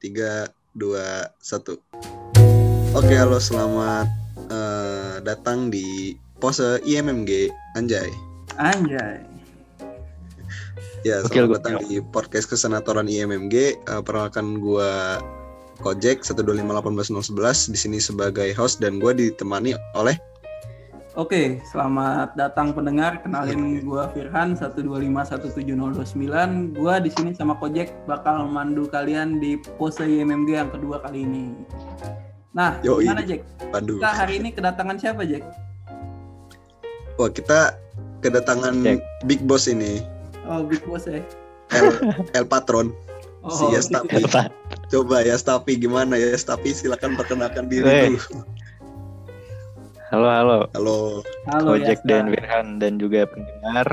Tiga, dua, satu. Oke, halo selamat eh, datang di pose IMMG Anjay. Anjay. Ya, Oke, selamat gua- datang di podcast kesenatoran IMMG. Eh, perkenalkan gua Kojek 1251811 di sini sebagai host dan gua ditemani oleh Oke, selamat datang pendengar. Kenalin gua Firhan 1251709. Gua di sini sama Kojek bakal mandu kalian di pose IMMG yang kedua kali ini. Nah, Yoi. gimana Jack? Aduh. Kita hari ini kedatangan siapa Jack? Wah, kita kedatangan Jack. Big Boss ini, Oh, Big Boss ya. El, El Patron. Oh, Si Yes, gitu. tapi coba ya Stapi gimana ya Stapi silakan perkenalkan diri Wey. dulu. Halo, halo. Halo. Halo Ojek Yasta. dan Wirhan dan juga pendengar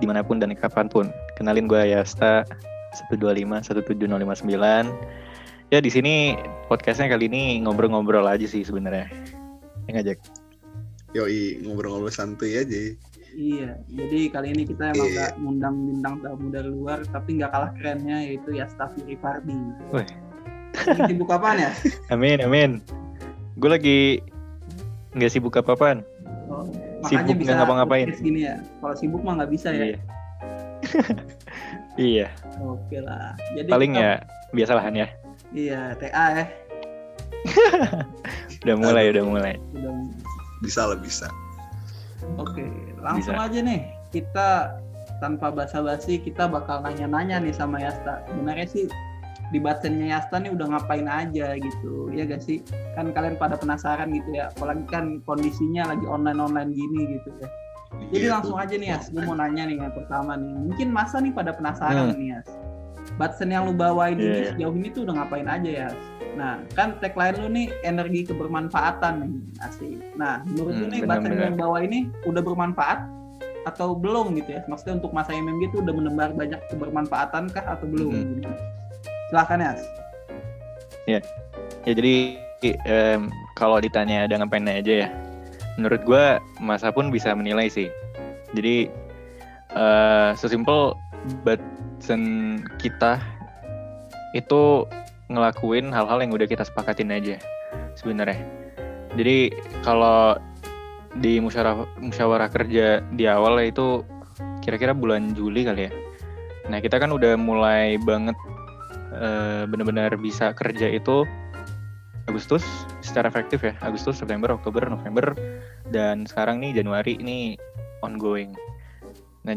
di mana pun dan kapan pun. Kenalin gue Yasta 125 17059. Ya di sini podcastnya kali ini ngobrol-ngobrol aja sih sebenarnya. Ya nggak, Jack? Yoi, ngobrol-ngobrol santuy aja. Iya, jadi kali ini kita emang Iya. nggak ngundang bintang tamu dari luar, tapi nggak kalah kerennya yaitu Yasta Firifardi. Wih. Lagi Sibuk apaan ya? Amin, amin. Gue lagi nggak sibuk apa-apaan. Oh, Sibuk nggak ngapa-ngapain. gini ya. Kalau sibuk mah nggak bisa ya. Iya. iya, Oke lah. Jadi paling kita- ya biasalahan ya. Iya, TA ya. Udah mulai, udah mulai. Udah. Bisa lah bisa. Oke, langsung Bisa. aja nih. Kita tanpa basa-basi kita bakal nanya-nanya nih sama Yasta. Sebenarnya sih di basennya Yasta nih udah ngapain aja gitu. Ya gak sih? Kan kalian pada penasaran gitu ya. Apalagi kan kondisinya lagi online-online gini gitu ya. Jadi Iya, langsung aja nih Yas, gue mau nanya nih yang pertama nih. Mungkin masa nih pada penasaran Hmm. nih Yas. Batsen yang lu bawain Iya, ini iya. sejauh ini tuh udah ngapain aja ya? Nah, kan tagline lu nih energi kebermanfaatan nih, asik. Nah, menurut lu Hmm, nih Batsen yang bawa ini udah bermanfaat atau belum gitu ya? Maksudnya untuk masa MMG itu udah menebar banyak kebermanfaatan kah atau belum? Mhm. Gitu. Silakan Yas. Ya jadi em, kalau ditanya ada ngapain aja ya, menurut gue masa pun bisa menilai sih. Jadi eh sesimpel Batson kita itu ngelakuin hal-hal yang udah kita sepakatin aja sebenarnya. Jadi kalau di musyawarah musyawarah kerja di awal itu kira-kira bulan Juli kali ya. Nah kita kan udah mulai banget eh, benar-benar bisa kerja itu Agustus secara efektif ya. Agustus September Oktober November dan sekarang nih Januari ini ongoing. Nah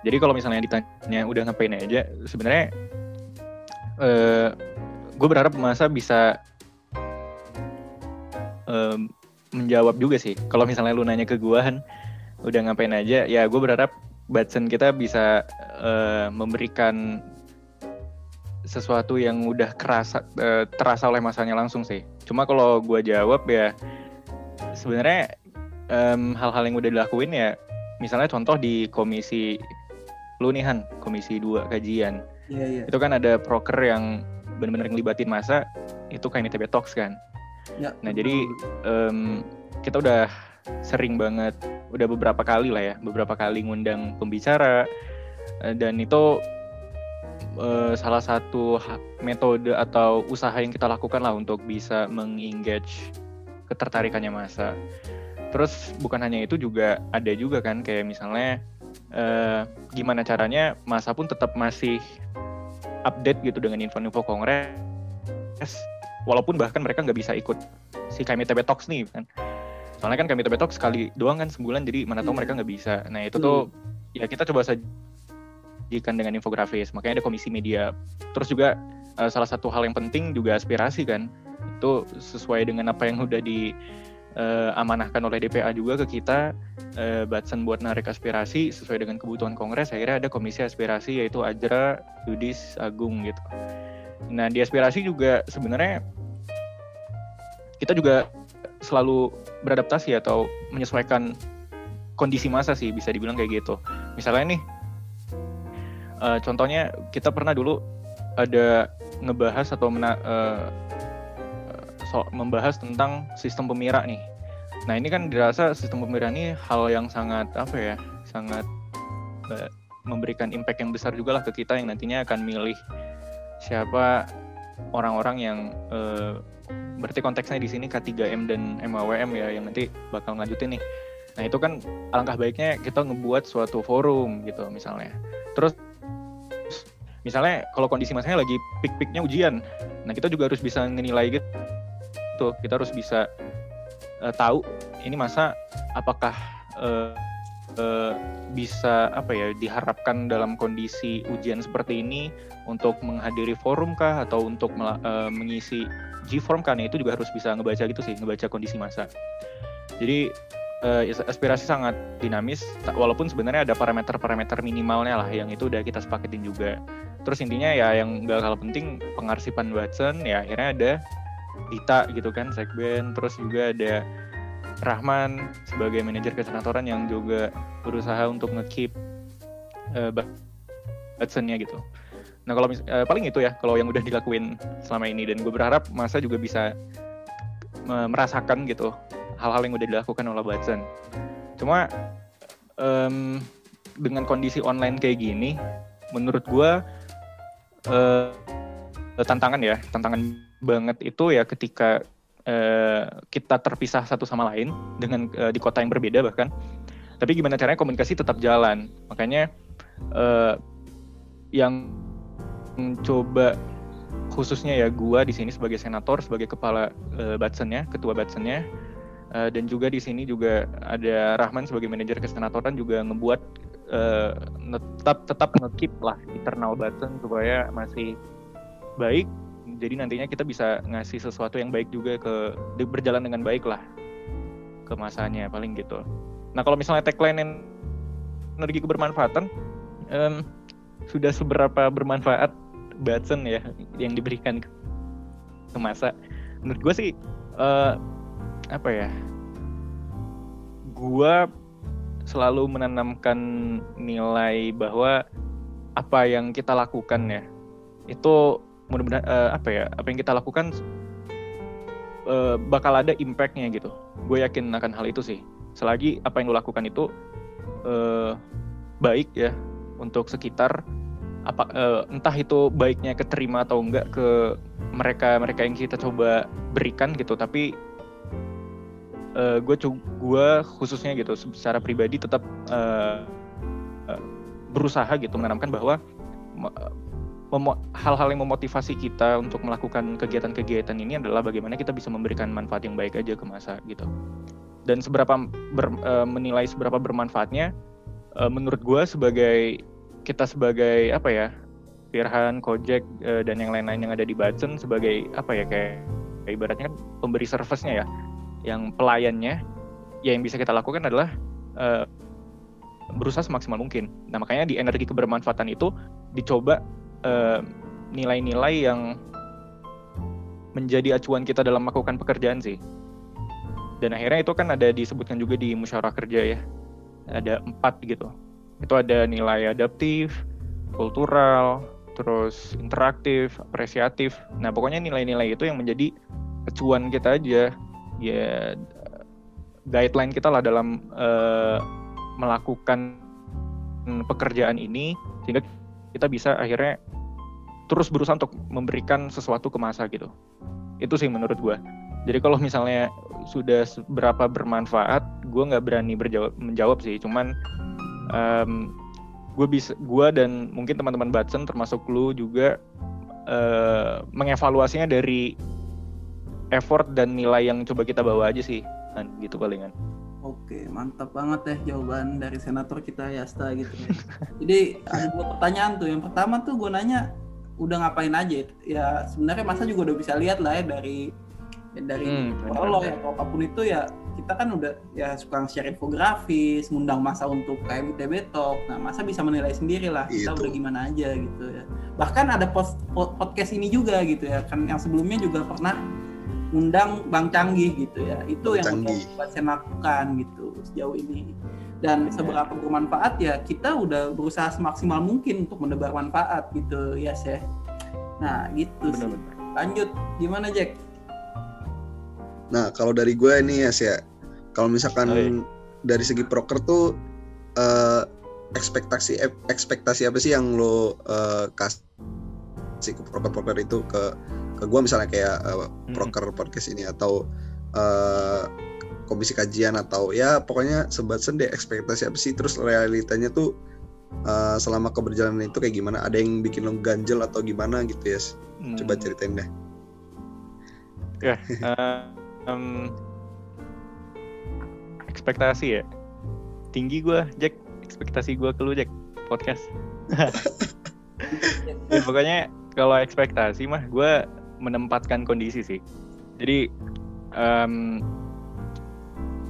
jadi kalau misalnya ditanya udah ngapain aja? Sebenarnya eh gue berharap masa bisa em, menjawab juga sih. Kalau misalnya lu nanya ke gue Han udah ngapain aja? Ya gue berharap Batson kita bisa eh, memberikan sesuatu yang udah kerasa eh, terasa oleh masanya langsung sih. Cuma kalau gua jawab ya sebenarnya em, hal-hal yang udah dilakuin ya misalnya contoh di komisi lu nih Han, komisi 2 kajian. Iya, iya. Itu kan ada proker yang benar-benar ngelibatin masa itu kayak NTB Talks kan. Ya, Nah, jadi em, kita udah sering banget, udah beberapa kali lah ya, beberapa kali ngundang pembicara eh, dan itu eh, salah satu metode atau usaha yang kita lakukan lah untuk bisa mengengage ketertarikannya masa. Terus bukan hanya itu juga ada juga kan kayak misalnya eh, gimana caranya masa pun tetap masih update gitu dengan info-info kongres walaupun bahkan mereka nggak bisa ikut si KMITB Talks nih kan soalnya kan KMITB Talks sekali doang kan sebulan jadi mana tahu Iya. mereka nggak bisa nah itu tuh ya kita coba sajikan dengan infografis. Makanya ada komisi media. Terus juga eh, salah satu hal yang penting juga aspirasi kan. Itu sesuai dengan apa yang udah di eh, amanahkan oleh DPA juga ke kita eh, Batsen buat narik aspirasi sesuai dengan kebutuhan kongres akhirnya ada komisi aspirasi yaitu Ajra Yudis Agung gitu. Nah di aspirasi juga sebenarnya kita juga selalu beradaptasi atau menyesuaikan kondisi masa sih bisa dibilang kayak gitu. Misalnya nih eh, contohnya kita pernah dulu ada ngebahas atau mena- eh, so- membahas tentang sistem pemira nih Nah ini kan dirasa sistem pemilihan ini hal yang sangat apa ya, sangat uh, memberikan impact yang besar juga lah ke kita yang nantinya akan milih siapa orang-orang yang uh, berarti konteksnya di sini K3M dan MAWM ya yang nanti bakal ngajutin nih. Nah itu kan alangkah baiknya kita ngebuat suatu forum gitu misalnya. Terus misalnya kalau kondisi masanya lagi pik-piknya ujian, nah kita juga harus bisa menilai gitu. Kita harus bisa uh, tahu ini masa apakah uh, uh, bisa apa ya diharapkan dalam kondisi ujian seperti ini untuk menghadiri forum kah atau untuk uh, mengisi G-form kan itu juga harus bisa ngebaca gitu sih ngebaca kondisi masa jadi uh, aspirasi sangat dinamis walaupun sebenarnya ada parameter-parameter minimalnya lah yang itu udah kita sepaketin juga terus intinya ya yang gak kalah penting pengarsipan Watson ya akhirnya ada Dita gitu kan segmen terus juga ada Rahman sebagai manajer kesenatoran yang juga berusaha untuk ngekeep uh, Watsonnya gitu. Nah kalau uh, paling itu ya kalau yang udah dilakuin selama ini dan gue berharap masa juga bisa merasakan gitu hal-hal yang udah dilakukan oleh Watson. Cuma um, dengan kondisi online kayak gini, menurut gue uh, tantangan ya tantangan banget itu ya ketika uh, kita terpisah satu sama lain dengan uh, di kota yang berbeda bahkan tapi gimana caranya komunikasi tetap jalan makanya uh, yang coba khususnya ya gua di sini sebagai senator sebagai kepala uh, Batsennya ketua Batsennya uh, dan juga di sini juga ada Rahman sebagai manajer kesenatoran juga ngebuat uh, tetap tetap ngekip lah internal Batsen supaya masih baik. Jadi nantinya kita bisa ngasih sesuatu yang baik juga ke berjalan dengan baik lah ke masanya paling gitu. Nah kalau misalnya tagline energi kebermanfaatan um, sudah seberapa bermanfaat Batson ya yang diberikan ke masa? Menurut gue sih uh, apa ya? Gue selalu menanamkan nilai bahwa apa yang kita lakukan ya itu mudah-mudahan uh, apa ya apa yang kita lakukan uh, bakal ada impactnya gitu. Gue yakin akan hal itu sih. Selagi apa yang lo lakukan itu uh, baik ya untuk sekitar apa uh, entah itu baiknya keterima atau enggak ke mereka mereka yang kita coba berikan gitu. Tapi uh, gue gue khususnya gitu secara pribadi tetap uh, uh, berusaha gitu menanamkan bahwa hal-hal yang memotivasi kita untuk melakukan kegiatan-kegiatan ini adalah bagaimana kita bisa memberikan manfaat yang baik aja ke masa gitu. Dan seberapa ber, uh, menilai seberapa bermanfaatnya, uh, menurut gue sebagai kita sebagai apa ya, Firhan, Kojek uh, dan yang lain-lain yang ada di Batson sebagai apa ya kayak, kayak ibaratnya kan pemberi service-nya ya, yang pelayannya, ya yang bisa kita lakukan adalah uh, berusaha semaksimal mungkin. Nah makanya di energi kebermanfaatan itu dicoba Eh, nilai-nilai uh, yang menjadi acuan kita dalam melakukan pekerjaan sih. Dan akhirnya itu kan ada disebutkan juga di musyawarah kerja ya. Ada empat gitu. Itu ada nilai adaptif, kultural, terus interaktif, apresiatif. Nah pokoknya nilai-nilai itu yang menjadi acuan kita aja. Ya guideline kita lah dalam uh, melakukan pekerjaan ini sehingga kita bisa akhirnya terus berusaha untuk memberikan sesuatu ke masa gitu. Itu sih menurut gue. Jadi kalau misalnya sudah berapa bermanfaat, gue nggak berani berjawab menjawab sih. Cuman um, gue bisa, gue dan mungkin teman-teman Batson termasuk lu juga uh, mengevaluasinya dari effort dan nilai yang coba kita bawa aja sih, kan gitu palingan. Oke, mantap banget ya jawaban dari senator kita Yasta gitu. Ya. Jadi ada dua pertanyaan tuh. Yang pertama tuh gue nanya udah ngapain aja ya sebenarnya masa juga udah bisa lihat lah ya dari ya dari hmm, prolog ya atau apa pun itu ya kita kan udah ya suka share infografis ngundang masa untuk KMITB Talk nah masa bisa menilai sendiri lah kita itu. udah gimana aja gitu ya bahkan ada post, podcast ini juga gitu ya kan yang sebelumnya juga pernah undang Bang Canggih gitu ya. Itu Bang yang buat saya lakukan gitu sejauh ini. Dan seberapa bermanfaat ya kita udah berusaha semaksimal mungkin untuk menebar manfaat gitu ya yes, nah gitu bener, sih lanjut gimana Jack? Nah kalau dari gue ini ya sih ya Kalau misalkan Oh, iya. dari segi proker tuh eh, ekspektasi ekspektasi apa sih yang lo eh, kasih ke proker-proker itu ke ke gua misalnya kayak Mm-mm. proker podcast ini atau eh, komisi kajian atau ya pokoknya sebatsen deh ekspektasi apa sih terus realitanya tuh eh, selama keberjalanan itu kayak gimana ada yang bikin lo ganjel atau gimana gitu ya coba Hmm. ceritain deh. Eh, em, ekspektasi ya? Tinggi gua Jack. Ekspektasi gua ke lu Jack podcast. Ya, pokoknya kalau ekspektasi mah gua menempatkan kondisi sih. Jadi em,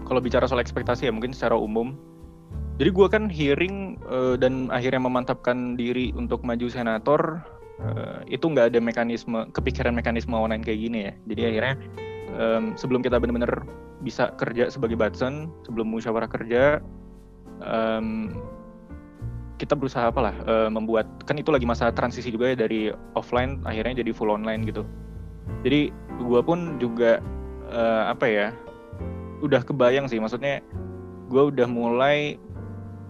kalau bicara soal ekspektasi ya mungkin secara umum. Jadi gua kan hearing eh, dan akhirnya memantapkan diri untuk maju senator eh, itu nggak ada mekanisme kepikiran mekanisme online kayak gini ya. Jadi akhirnya em, sebelum kita benar-benar bisa kerja sebagai batson sebelum musyawarah kerja em, kita berusaha apalah eh, membuat kan itu lagi masa transisi juga ya dari offline akhirnya jadi full online gitu. Jadi gua pun juga eh, apa ya udah kebayang sih maksudnya gua udah mulai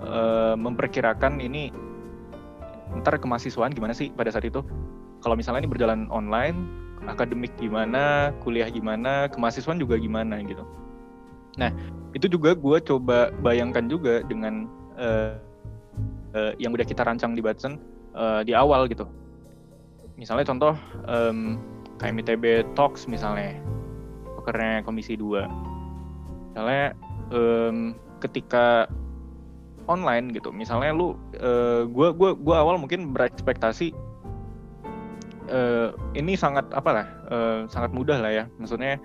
eh, memperkirakan ini ntar kemahasiswaan gimana sih pada saat itu. Kalau misalnya ini berjalan online akademik gimana kuliah gimana kemahasiswaan juga gimana gitu. Nah itu juga gue coba bayangkan juga dengan eh, yang udah kita rancang di Batson eh, di awal gitu. Misalnya contoh em, KMITB Talks misalnya pokernya Komisi 2 misalnya em, ketika online gitu misalnya lu eh, gua gua gua awal mungkin berekspektasi eh, ini sangat apa lah eh, sangat mudah lah ya. Maksudnya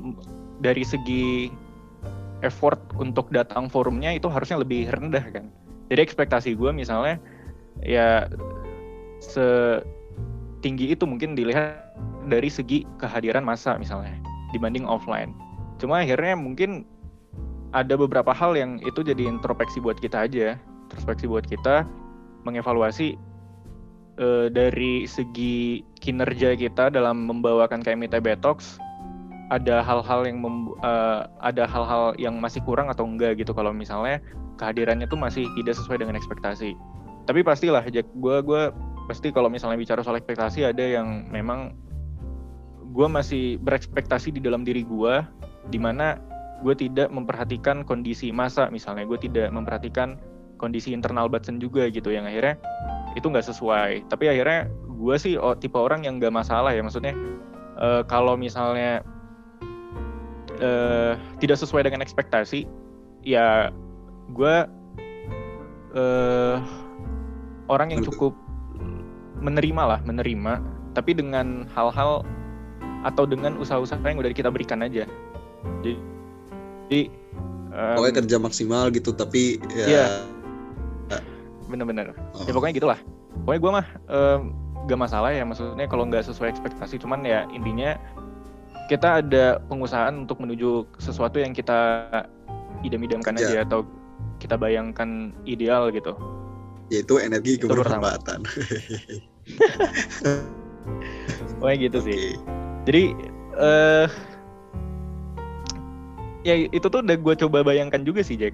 m- dari segi effort untuk datang forumnya itu harusnya lebih rendah kan jadi ekspektasi gua misalnya ya setinggi itu mungkin dilihat dari segi kehadiran masa misalnya dibanding offline. Cuma akhirnya mungkin ada beberapa hal yang itu jadi introspeksi buat kita aja, introspeksi buat kita mengevaluasi eh, dari segi kinerja kita dalam membawakan KMITB Talks ada hal-hal yang eh, ada hal-hal yang masih kurang atau enggak gitu. Kalau misalnya kehadirannya tuh masih tidak sesuai dengan ekspektasi. Tapi pastilah Jack, gue gua pasti kalau misalnya bicara soal ekspektasi ada yang memang gue masih berekspektasi di dalam diri gue di mana gue tidak memperhatikan kondisi masa misalnya gue tidak memperhatikan kondisi internal Batson juga gitu yang akhirnya itu nggak sesuai tapi akhirnya gue sih oh, tipe orang yang nggak masalah ya maksudnya eh, kalau misalnya eh, tidak sesuai dengan ekspektasi ya gue eh, orang yang cukup menerima lah menerima. Tapi dengan hal-hal atau dengan usaha-usaha yang udah kita berikan aja. Jadi jadi em, pokoknya kerja maksimal gitu tapi ya Iya. bener-bener. Oh, ya pokoknya gitulah. Pokoknya gue mah em, gak masalah ya maksudnya kalau nggak sesuai ekspektasi. Cuman ya intinya kita ada pengusahaan untuk menuju sesuatu yang kita idam-idamkan aja atau kita bayangkan ideal gitu. Yaitu energi kebersamaan pokoknya gitu sih. Oke. jadi eh ya itu tuh udah gue coba bayangkan juga sih Jack.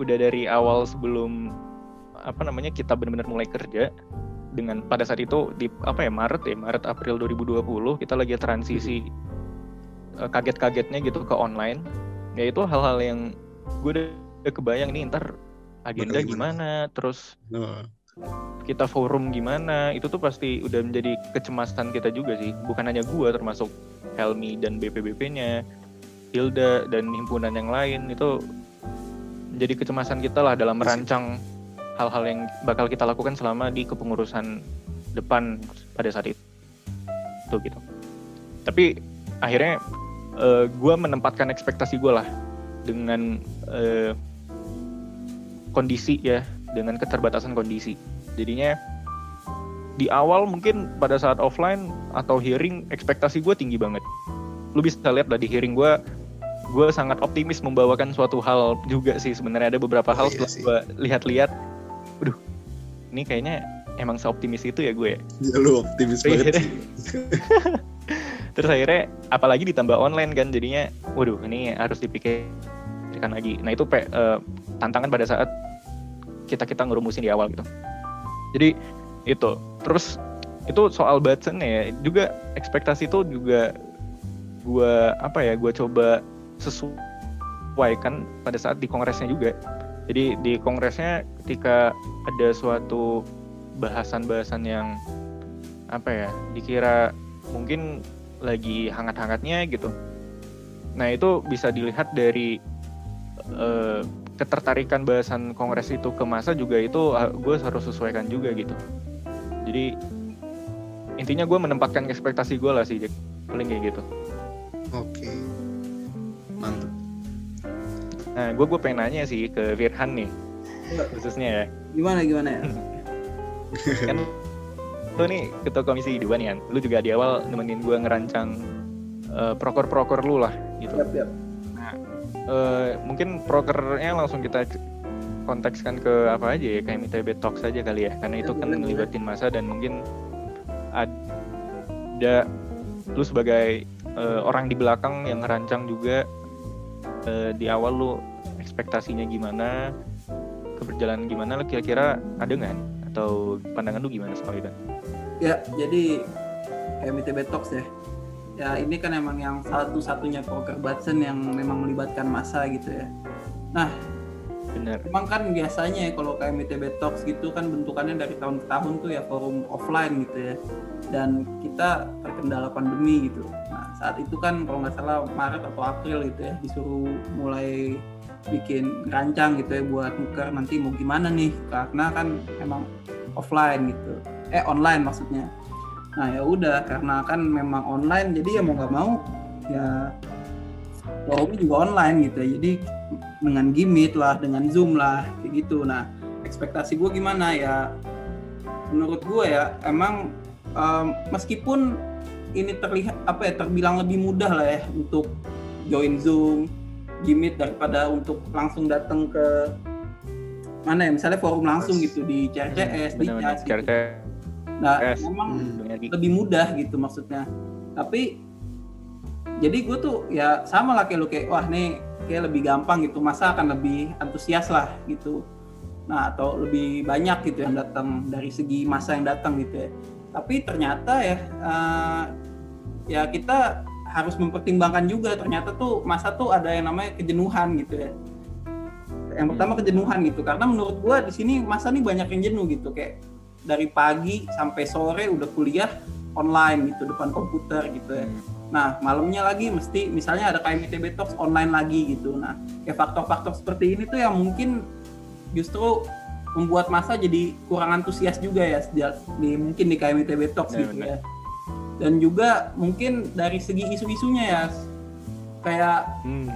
Udah dari awal sebelum apa namanya kita benar-benar mulai kerja dengan pada saat itu di apa ya Maret ya Maret April 2020 kita lagi transisi eh, kaget-kagetnya gitu ke online. Ya itu hal-hal yang gue udah, kebayang nih ntar agenda Bakal gimana? gimana terus kita forum gimana itu tuh pasti udah menjadi kecemasan kita juga sih. Bukan hanya gua termasuk Helmi dan BPBP-nya Hilda dan himpunan yang lain itu menjadi kecemasan kita lah dalam Iya merancang hal-hal yang bakal kita lakukan selama di kepengurusan depan pada saat itu. Tuh, gitu. Tapi akhirnya eh, gua menempatkan ekspektasi gua lah dengan eh, kondisi ya dengan keterbatasan kondisi. Jadinya di awal mungkin pada saat offline atau hearing ekspektasi gue tinggi banget. Lu bisa lihat dari hearing gue, gue sangat optimis membawakan suatu hal juga sih sebenarnya ada beberapa Oh, hal iya setelah gue lihat-lihat, waduh, ini kayaknya emang seoptimis itu ya gue ya. ya lu optimis Tapi banget akhirnya- terus akhirnya apalagi ditambah online kan jadinya waduh ini harus dipikirkan lagi nah itu pe, uh, tantangan pada saat kita kita ngerumusin di awal gitu. Jadi itu. Terus itu soal button ya. Juga ekspektasi itu juga gue apa ya gue coba sesuaikan pada saat di kongresnya juga. Jadi di kongresnya ketika ada suatu bahasan-bahasan yang apa ya dikira mungkin lagi hangat-hangatnya gitu. Nah itu bisa dilihat dari uh, ketertarikan bahasan kongres itu ke masa juga itu gue harus sesuaikan juga gitu. Jadi intinya gue menempatkan ekspektasi gue lah sih Jack. Paling kayak gitu. Oke. Mantap nah gue gue pengen nanya sih ke Firhan nih khususnya ya. Gimana gimana ya? Kan lu nih ketua komisi dua nih kan lu juga di awal nemenin gue ngerancang uh, proker-proker lu lah gitu. Yep, yep. Uh, mungkin prokernya langsung kita kontekskan ke apa aja ya kayak MITB Talks saja kali ya karena itu kan ngelibatin masa dan mungkin ada lu sebagai uh, orang di belakang yang ngerancang juga uh, di awal lu ekspektasinya gimana keberjalanan gimana lu kira-kira ada nggak? Atau pandangan lu gimana soal itu? Ya jadi MITB Talks ya ya ini kan emang yang satu-satunya poker Batson yang memang melibatkan masa gitu ya. Nah Bener. Emang kan biasanya ya kalau kayak MITB Talks gitu kan bentukannya dari tahun ke tahun tuh ya forum offline gitu ya. Dan kita terkendala pandemi gitu. Nah saat itu kan kalau nggak salah Maret atau April gitu ya disuruh mulai bikin rancang gitu ya buat nuker nanti mau gimana nih karena kan emang offline gitu eh online maksudnya nah ya udah karena kan memang online jadi ya mau nggak mau ya forumnya juga online gitu ya. Jadi dengan gimmick lah dengan zoom lah kayak gitu. Nah ekspektasi gue gimana ya? Menurut gue ya emang um, meskipun ini terlihat apa ya terbilang lebih mudah lah ya untuk join zoom gimmick daripada untuk langsung datang ke mana ya misalnya forum langsung gitu di CRCS di chat gitu. nah memang hmm. lebih mudah gitu maksudnya. Tapi jadi gue tuh ya sama lah kayak lu kayak wah nih kayak lebih gampang gitu masa akan lebih antusias lah gitu. Nah atau lebih banyak gitu yang datang dari segi masa yang datang gitu ya. Tapi ternyata ya uh, ya kita harus mempertimbangkan juga ternyata tuh masa tuh ada yang namanya kejenuhan gitu ya. Yang pertama kejenuhan gitu karena menurut gua di sini masa nih banyak yang jenuh gitu kayak dari pagi sampai sore udah kuliah online gitu depan komputer gitu ya hmm. Nah, malamnya lagi mesti misalnya ada KMITB Talks online lagi gitu. Nah, kayak faktor-faktor seperti ini tuh yang mungkin justru membuat masa jadi kurang antusias juga ya di mungkin di KMITB Talks ya, gitu bener. ya. Dan juga mungkin dari segi isu-isunya ya kayak hmm,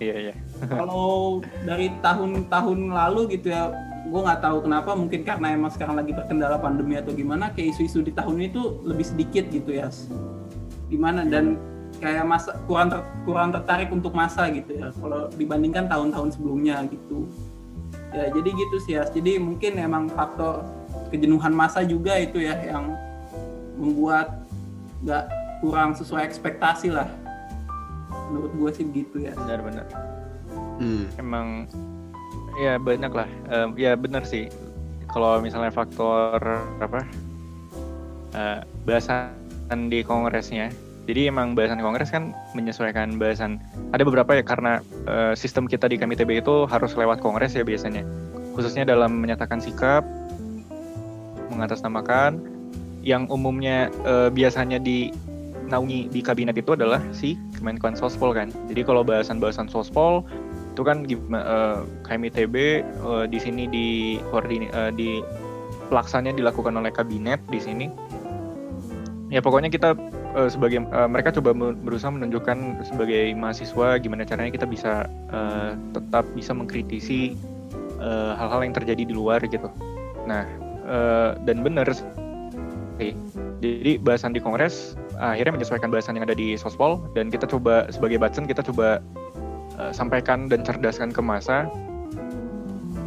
iya iya. kalau dari tahun-tahun lalu gitu ya gue nggak tahu kenapa mungkin karena emang sekarang lagi terkendala pandemi atau gimana kayak isu-isu di tahun ini tuh lebih sedikit gitu ya gimana? Dan kayak masa kurang ter, kurang tertarik untuk masa gitu ya kalau dibandingkan tahun-tahun sebelumnya gitu. Ya jadi gitu sih ya jadi mungkin emang faktor kejenuhan masa juga itu ya yang membuat nggak kurang sesuai ekspektasi lah. Menurut gue sih gitu ya. Benar-benar hmm. emang ya banyak lah um, ya benar sih kalau misalnya faktor apa uh, bahasa di kongresnya. Jadi emang bahasan kongres kan menyesuaikan bahasan. Ada beberapa ya karena uh, sistem kita di KMITB itu harus lewat kongres ya biasanya. Khususnya dalam menyatakan sikap, mengatasnamakan, yang umumnya uh, biasanya di naungi di kabinet itu adalah si Kemenkuan Sospol kan. Jadi kalau bahasan-bahasan Sospol itu kan uh, KMITB uh, di sini di koordini, uh, di pelaksananya dilakukan oleh kabinet di sini ya pokoknya kita sebagai mereka coba berusaha menunjukkan sebagai mahasiswa gimana caranya kita bisa tetap bisa mengkritisi hal-hal yang terjadi di luar gitu. Nah dan benar sih. Jadi bahasan di kongres akhirnya menyesuaikan bahasan yang ada di sospol dan kita coba sebagai batsen kita coba uh, sampaikan dan cerdaskan ke masa.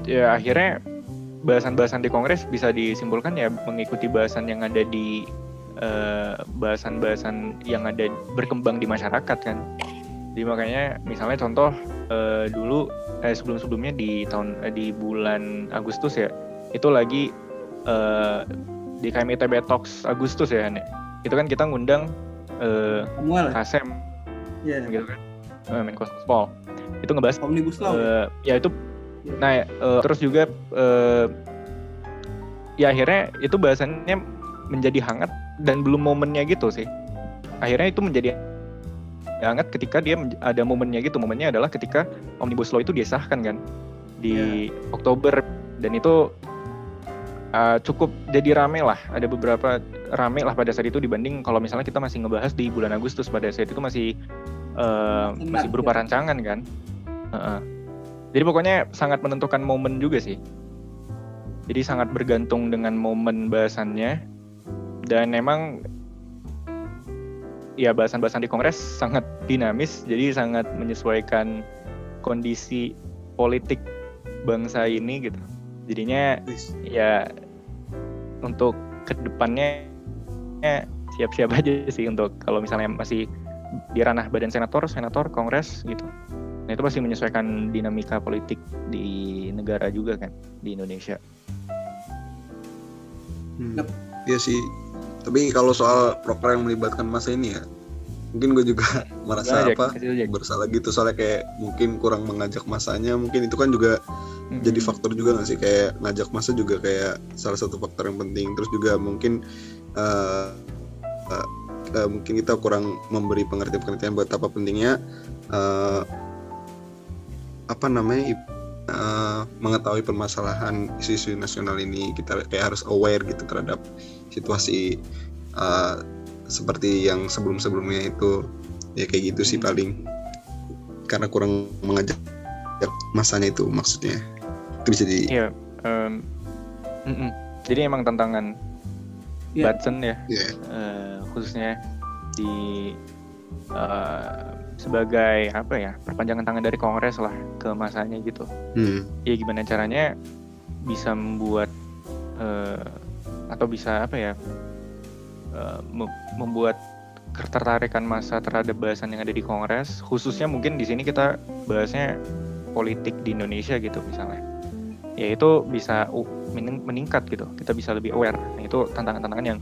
Ya akhirnya bahasan-bahasan di kongres bisa disimpulkan ya mengikuti bahasan yang ada di eh, bahasan-bahasan yang ada berkembang di masyarakat kan. Jadi makanya misalnya contoh eh, dulu eh, sebelum-sebelumnya di tahun eh, di bulan Agustus ya itu lagi eh, di KMITB Talks Agustus ya Han, ya. itu kan kita ngundang eh, Samuel ya? Kasem Iya. gitu kan eh, Menko Spol itu ngebahas Omnibus Law. ya? eh, ya itu nah eh, terus juga eh, ya akhirnya itu bahasannya menjadi hangat dan belum momennya gitu sih akhirnya itu menjadi hangat ketika dia ada momennya gitu momennya adalah ketika omnibus law itu disahkan kan di Oktober dan itu eh, cukup jadi rame lah ada beberapa rame lah pada saat itu dibanding kalau misalnya kita masih ngebahas di bulan Agustus pada saat itu masih Senang, masih berupa ya. rancangan kan Heeh. jadi pokoknya sangat menentukan momen juga sih. Jadi sangat bergantung dengan momen bahasannya. Dan memang ya bahasan-bahasan di Kongres sangat dinamis. Jadi sangat menyesuaikan kondisi politik bangsa ini gitu. Jadinya ya untuk ke depannya ya, siap-siap aja sih untuk kalau misalnya masih di ranah badan senator, senator, kongres gitu. Nah itu pasti menyesuaikan dinamika politik di negara juga kan di Indonesia. Hmm. Iya sih. Tapi kalau soal proker yang melibatkan masa ini ya, mungkin gue juga merasa Jack? apa bersalah gitu soalnya kayak mungkin kurang mengajak masanya mungkin itu kan juga Mm-mm. jadi faktor juga nggak sih kayak ngajak masa juga kayak salah satu faktor yang penting terus juga mungkin eh, eh, eh, mungkin kita kurang memberi pengertian-pengertian betapa pentingnya eh, apa namanya eh, mengetahui permasalahan isu-isu nasional ini kita kayak harus aware gitu terhadap situasi eh, seperti yang sebelum-sebelumnya itu ya kayak gitu sih Hmm. paling karena kurang mengajak masanya itu maksudnya itu bisa di Iya. em, mm-mm. Jadi emang tantangan Iya. Batson ya ya eh, khususnya di eh, sebagai apa ya perpanjangan tangan dari Kongres lah ke masanya gitu. hmm. ya gimana caranya bisa membuat eh, atau bisa apa ya mem- membuat ketertarikan masa terhadap bahasan yang ada di Kongres khususnya mungkin di sini kita bahasnya politik di Indonesia gitu misalnya ya itu bisa uh, mening- meningkat gitu kita bisa lebih aware nah, itu tantangan-tantangan yang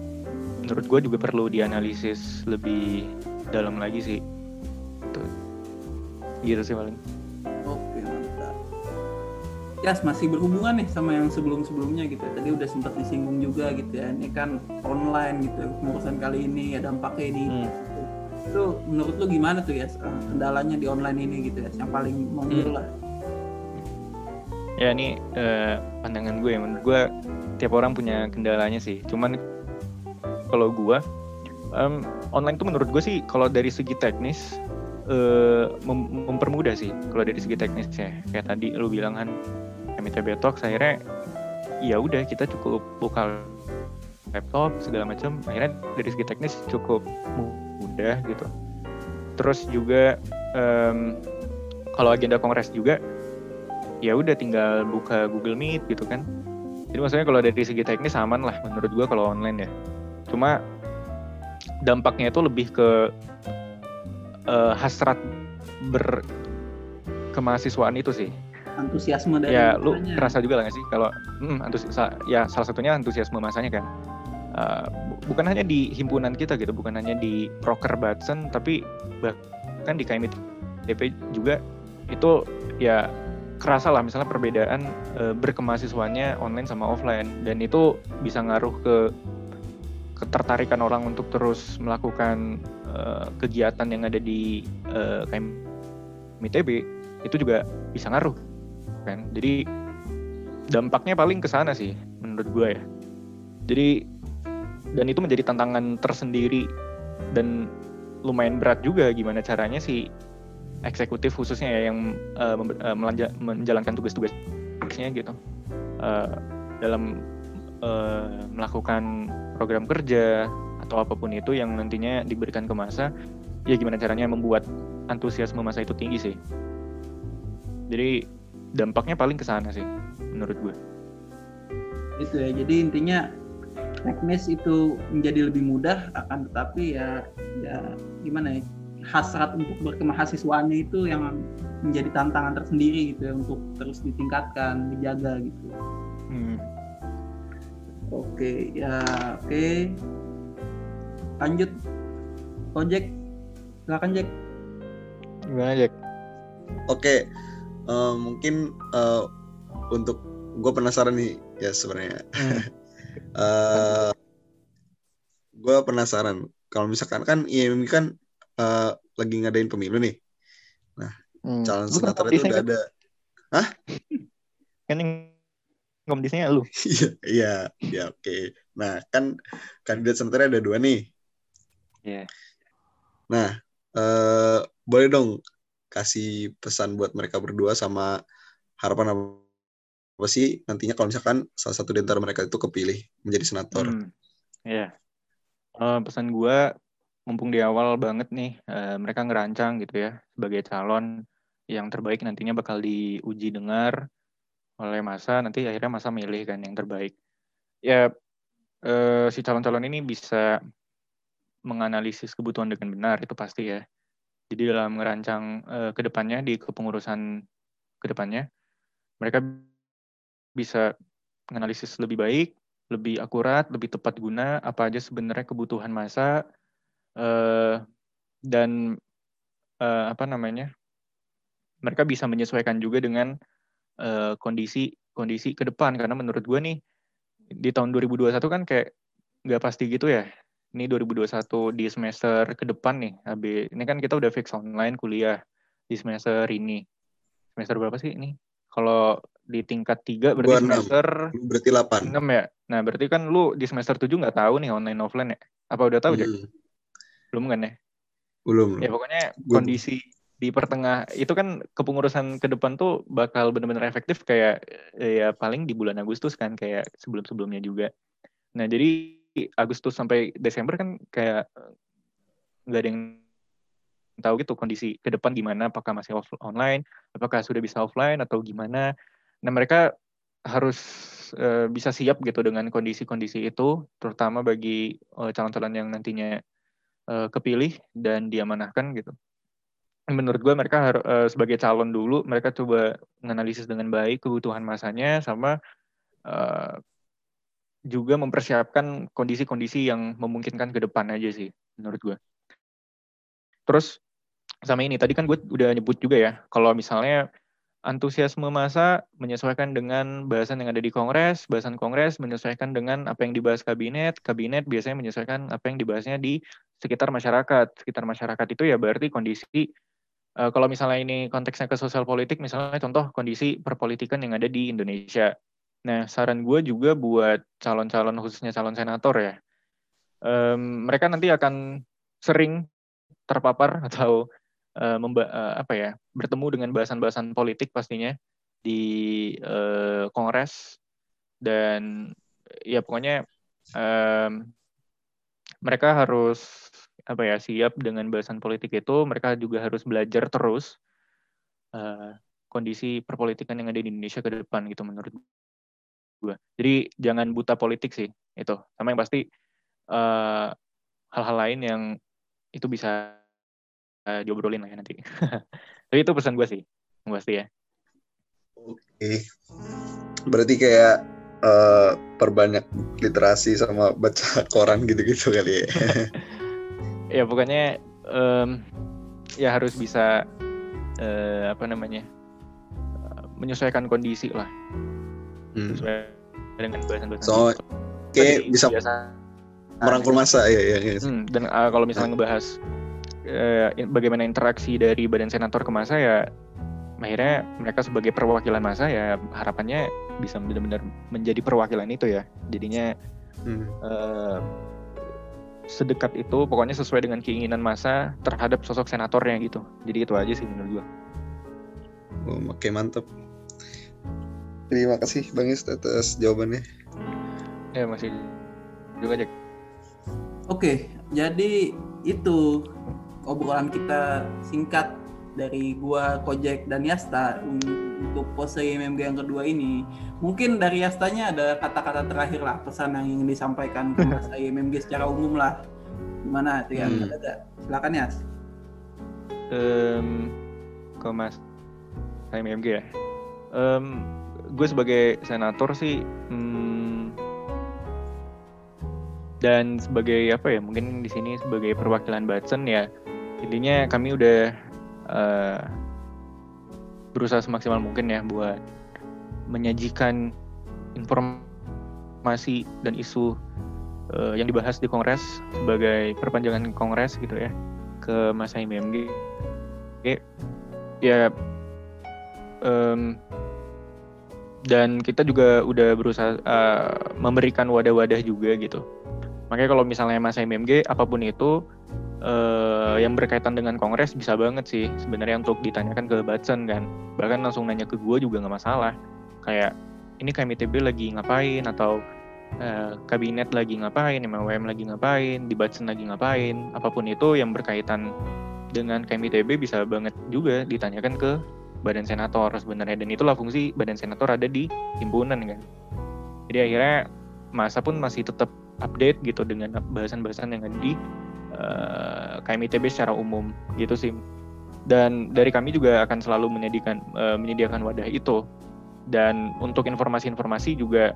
menurut gue juga perlu dianalisis lebih dalam lagi sih. Gitu sih paling Oke mantap. Yas masih berhubungan nih sama yang sebelum-sebelumnya gitu. ya. Tadi udah sempat disinggung juga gitu ya. Ini kan online gitu. Pengurusan kali ini ya dampaknya ini. Hmm. Itu menurut lu gimana tuh ya kendalanya di online ini gitu ya? Yang paling menggiur Hmm. lah. ya ini eh, pandangan gue menurut gue tiap orang punya kendalanya sih cuman kalau gue em, online tuh menurut gue sih kalau dari segi teknis eh, mem- mempermudah sih kalau dari segi teknis ya kayak tadi lu bilang kan MITB Talks akhirnya ya udah kita cukup buka laptop segala macam. Akhirnya dari segi teknis cukup mudah gitu. Terus juga em, kalau agenda kongres juga ya udah tinggal buka Google Meet gitu kan. Jadi maksudnya kalau dari segi teknis aman lah menurut gua kalau online ya. Cuma dampaknya itu lebih ke eh, hasrat ber kemahasiswaan itu sih. Antusiasme dari ya lu masanya. kerasa juga lah gak sih kalau hmm, antus sa- ya salah satunya antusiasme masanya kan. Bu- bukan hanya di himpunan kita gitu bukan hanya di proker Batson tapi bahkan di KMIT DP juga itu ya kerasa lah misalnya perbedaan eh, berkemahasiswanya online sama offline. Dan itu bisa ngaruh ke ketertarikan orang untuk terus melakukan eh, kegiatan yang ada di eh, KMITB itu juga bisa ngaruh kan? Jadi dampaknya paling ke sana sih menurut gue ya. Jadi dan itu menjadi tantangan tersendiri dan lumayan berat juga gimana caranya si eksekutif khususnya ya yang eh, melanja- menjalankan tugas-tugasnya gitu. Eh, dalam eh, melakukan program kerja atau apa pun itu yang nantinya diberikan ke masa ya gimana caranya membuat antusiasme masa itu tinggi sih jadi dampaknya paling ke sana sih menurut gue Itu ya. Jadi intinya teknis itu menjadi lebih mudah akan tetapi ya ya gimana ya hasrat untuk berkemahasiswaannya itu yang menjadi tantangan tersendiri gitu ya untuk terus ditingkatkan dijaga gitu Hmm. oke ya oke lanjut Ojek silakan Jack Gimana Jack? Oke, eh, mungkin eh, untuk gue penasaran nih ya sebenarnya. Hmm. Eh, gue penasaran kalau misalkan kan IMI kan eh, lagi ngadain pemilu nih, Hmm. calon senator itu udah ada. Kan yang kompetisinya lu. Iya, iya, ya oke. Nah kan kandidat senatornya ada dua nih. Iya. Nah, eh, boleh dong kasih pesan buat mereka berdua sama harapan apa sih nantinya kalau misalkan salah satu di antara mereka itu kepilih menjadi senator. Hmm. Iya. Eh, pesan gua mumpung di awal banget nih eh, mereka ngerancang gitu ya sebagai calon yang terbaik nantinya bakal diuji dengar oleh masa nanti akhirnya masa milih kan yang terbaik. Ya eh, si calon-calon ini bisa menganalisis kebutuhan dengan benar itu pasti ya. Jadi dalam merancang eh, ke depannya di kepengurusan ke depannya mereka bisa menganalisis lebih baik, lebih akurat, lebih tepat guna apa aja sebenarnya kebutuhan masa eh, dan eh, apa namanya mereka bisa menyesuaikan juga dengan eh, kondisi kondisi ke depan karena menurut gue nih di tahun 2021 kan kayak nggak pasti gitu ya ini 2021 di semester ke depan nih AB ini kan kita udah fix online kuliah di semester ini semester berapa sih ini kalau di tingkat tiga Gua berarti enam. semester Lu Berarti 8. 6 ya nah berarti kan lu di semester 7 nggak tahu nih online offline ya apa udah tahu Jack? Hmm, belum kan ya belum. ya pokoknya Gua- kondisi di pertengah itu kan kepengurusan ke depan tuh bakal benar-benar efektif kayak ya paling di bulan Agustus kan kayak sebelum-sebelumnya juga. Nah jadi Agustus sampai Desember kan kayak eh, nggak ada yang tahu gitu kondisi ke depan gimana apakah masih off online apakah sudah bisa offline atau gimana. Nah mereka harus eh, bisa siap gitu dengan kondisi-kondisi itu terutama bagi eh, calon-calon yang nantinya eh, kepilih dan diamanahkan gitu. Menurut gue mereka harus sebagai calon dulu mereka coba menganalisis dengan baik kebutuhan masanya sama eh, juga mempersiapkan kondisi-kondisi yang memungkinkan ke depan aja sih menurut gue. Terus sama ini tadi kan gue udah nyebut juga ya kalau misalnya antusiasme masa menyesuaikan dengan bahasan yang ada di Kongres, bahasan Kongres menyesuaikan dengan apa yang dibahas kabinet, kabinet biasanya menyesuaikan apa yang dibahasnya di sekitar masyarakat. Sekitar masyarakat itu ya berarti kondisi eh, kalau misalnya ini konteksnya ke sosial politik, misalnya contoh kondisi perpolitikan yang ada di Indonesia. Nah, saran gue juga buat calon-calon khususnya calon senator ya, em, mereka nanti akan sering terpapar atau memba- eh, apa ya bertemu dengan bahasan-bahasan politik pastinya di eh, Kongres. Dan ya pokoknya em, mereka harus apa ya siap dengan bahasan politik itu. Mereka juga harus belajar terus eh, kondisi perpolitikan yang ada di Indonesia ke depan gitu menurut gue jadi jangan buta politik sih itu. Sama yang pasti eh, hal-hal lain yang itu bisa eh, diobrolin lah ya nanti. Tapi itu pesan gue sih yang pasti ya. Oke. Berarti kayak eh, perbanyak literasi sama baca koran gitu-gitu kali ya. ya pokoknya em, ya harus bisa eh, apa namanya menyesuaikan kondisi lah Hmm. sesuai dengan bahasan-bahasan So. Kayak bisa biasa merangkul masa ya, ya, ya. Hmm, dan uh, kalau misalnya ngebahas uh, bagaimana interaksi dari badan senator ke masa ya akhirnya mereka sebagai perwakilan masa ya harapannya bisa benar-benar menjadi perwakilan itu ya jadinya Hmm. uh, sedekat itu pokoknya sesuai dengan keinginan masa terhadap sosok senatornya gitu jadi itu aja sih menurut gua Oh, Oke, mantap. Terima kasih Bang Is atas jawabannya. ya masih juga Jack Oke, jadi itu obrolan kita singkat dari gua Kojek dan Yasta untuk pose MMG yang kedua ini. Mungkin dari Yastanya ada kata-kata terakhir lah pesan yang ingin disampaikan ke Mas MMG secara umum lah. Gimana tuh ya? Hmm. Ada? Silakan Yas. Em, ke Mas MMG ya. Em, gue sebagai senator sih hmm, dan sebagai apa ya mungkin di sini sebagai perwakilan Batsen ya intinya kami udah eh, berusaha semaksimal mungkin ya buat menyajikan informasi dan isu eh, yang dibahas di Kongres sebagai perpanjangan Kongres gitu ya ke Mas IMMG ya em, dan kita juga udah berusaha eh, memberikan wadah-wadah juga gitu. Makanya kalau misalnya Mas IMMG apa pun itu eh, yang berkaitan dengan kongres bisa banget sih sebenarnya untuk ditanyakan ke Batsen kan. Bahkan langsung nanya ke gue juga nggak masalah. Kayak ini KMITB lagi ngapain? Atau eh, kabinet lagi ngapain? MWM lagi ngapain? Di Batsen lagi ngapain? Apa pun itu yang berkaitan dengan KMITB bisa banget juga ditanyakan ke badan senator sebenarnya. Dan itulah fungsi badan senator ada di himpunan kan. Jadi akhirnya masa pun masih tetap update gitu dengan bahasan-bahasan yang ada di eh, KMITB secara umum gitu sih. Dan dari kami juga akan selalu menyediakan eh, menyediakan wadah itu. Dan untuk informasi-informasi juga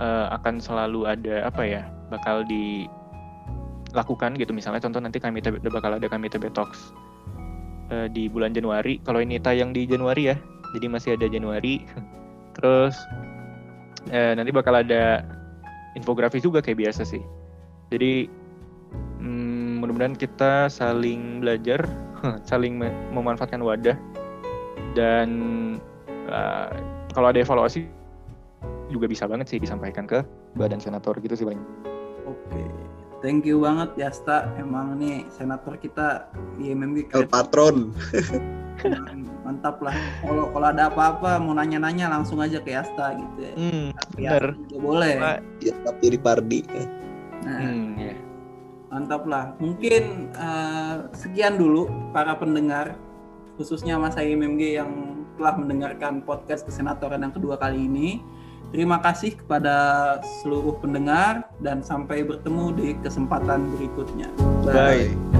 eh, akan selalu ada apa ya bakal dilakukan gitu. Misalnya contoh nanti kami bakal ada kami Talks eh, di bulan Januari. Kalau ini tayang di Januari ya. Jadi masih ada Januari. Terus eh, nanti bakal ada infografis juga kayak biasa sih. Jadi hmm, mudah-mudahan kita saling belajar saling me- memanfaatkan wadah. Dan eh, kalau ada evaluasi juga bisa banget sih disampaikan ke badan senator gitu sih paling Oke. Thank you banget Yasta. Emang nih senator kita di MMG El. Patron. Mantap lah. Kalau kalau ada apa-apa mau nanya-nanya langsung aja ke Yasta gitu ya. hmm, Tapi bener Yasta juga boleh. Ya, tapi di Pardi. Nah, hmm, ya. mantap lah. Mungkin eh, sekian dulu para pendengar khususnya Mas MMG yang telah mendengarkan podcast kesenatoran yang kedua kali ini. Terima kasih kepada seluruh pendengar dan sampai bertemu di kesempatan berikutnya. Bye.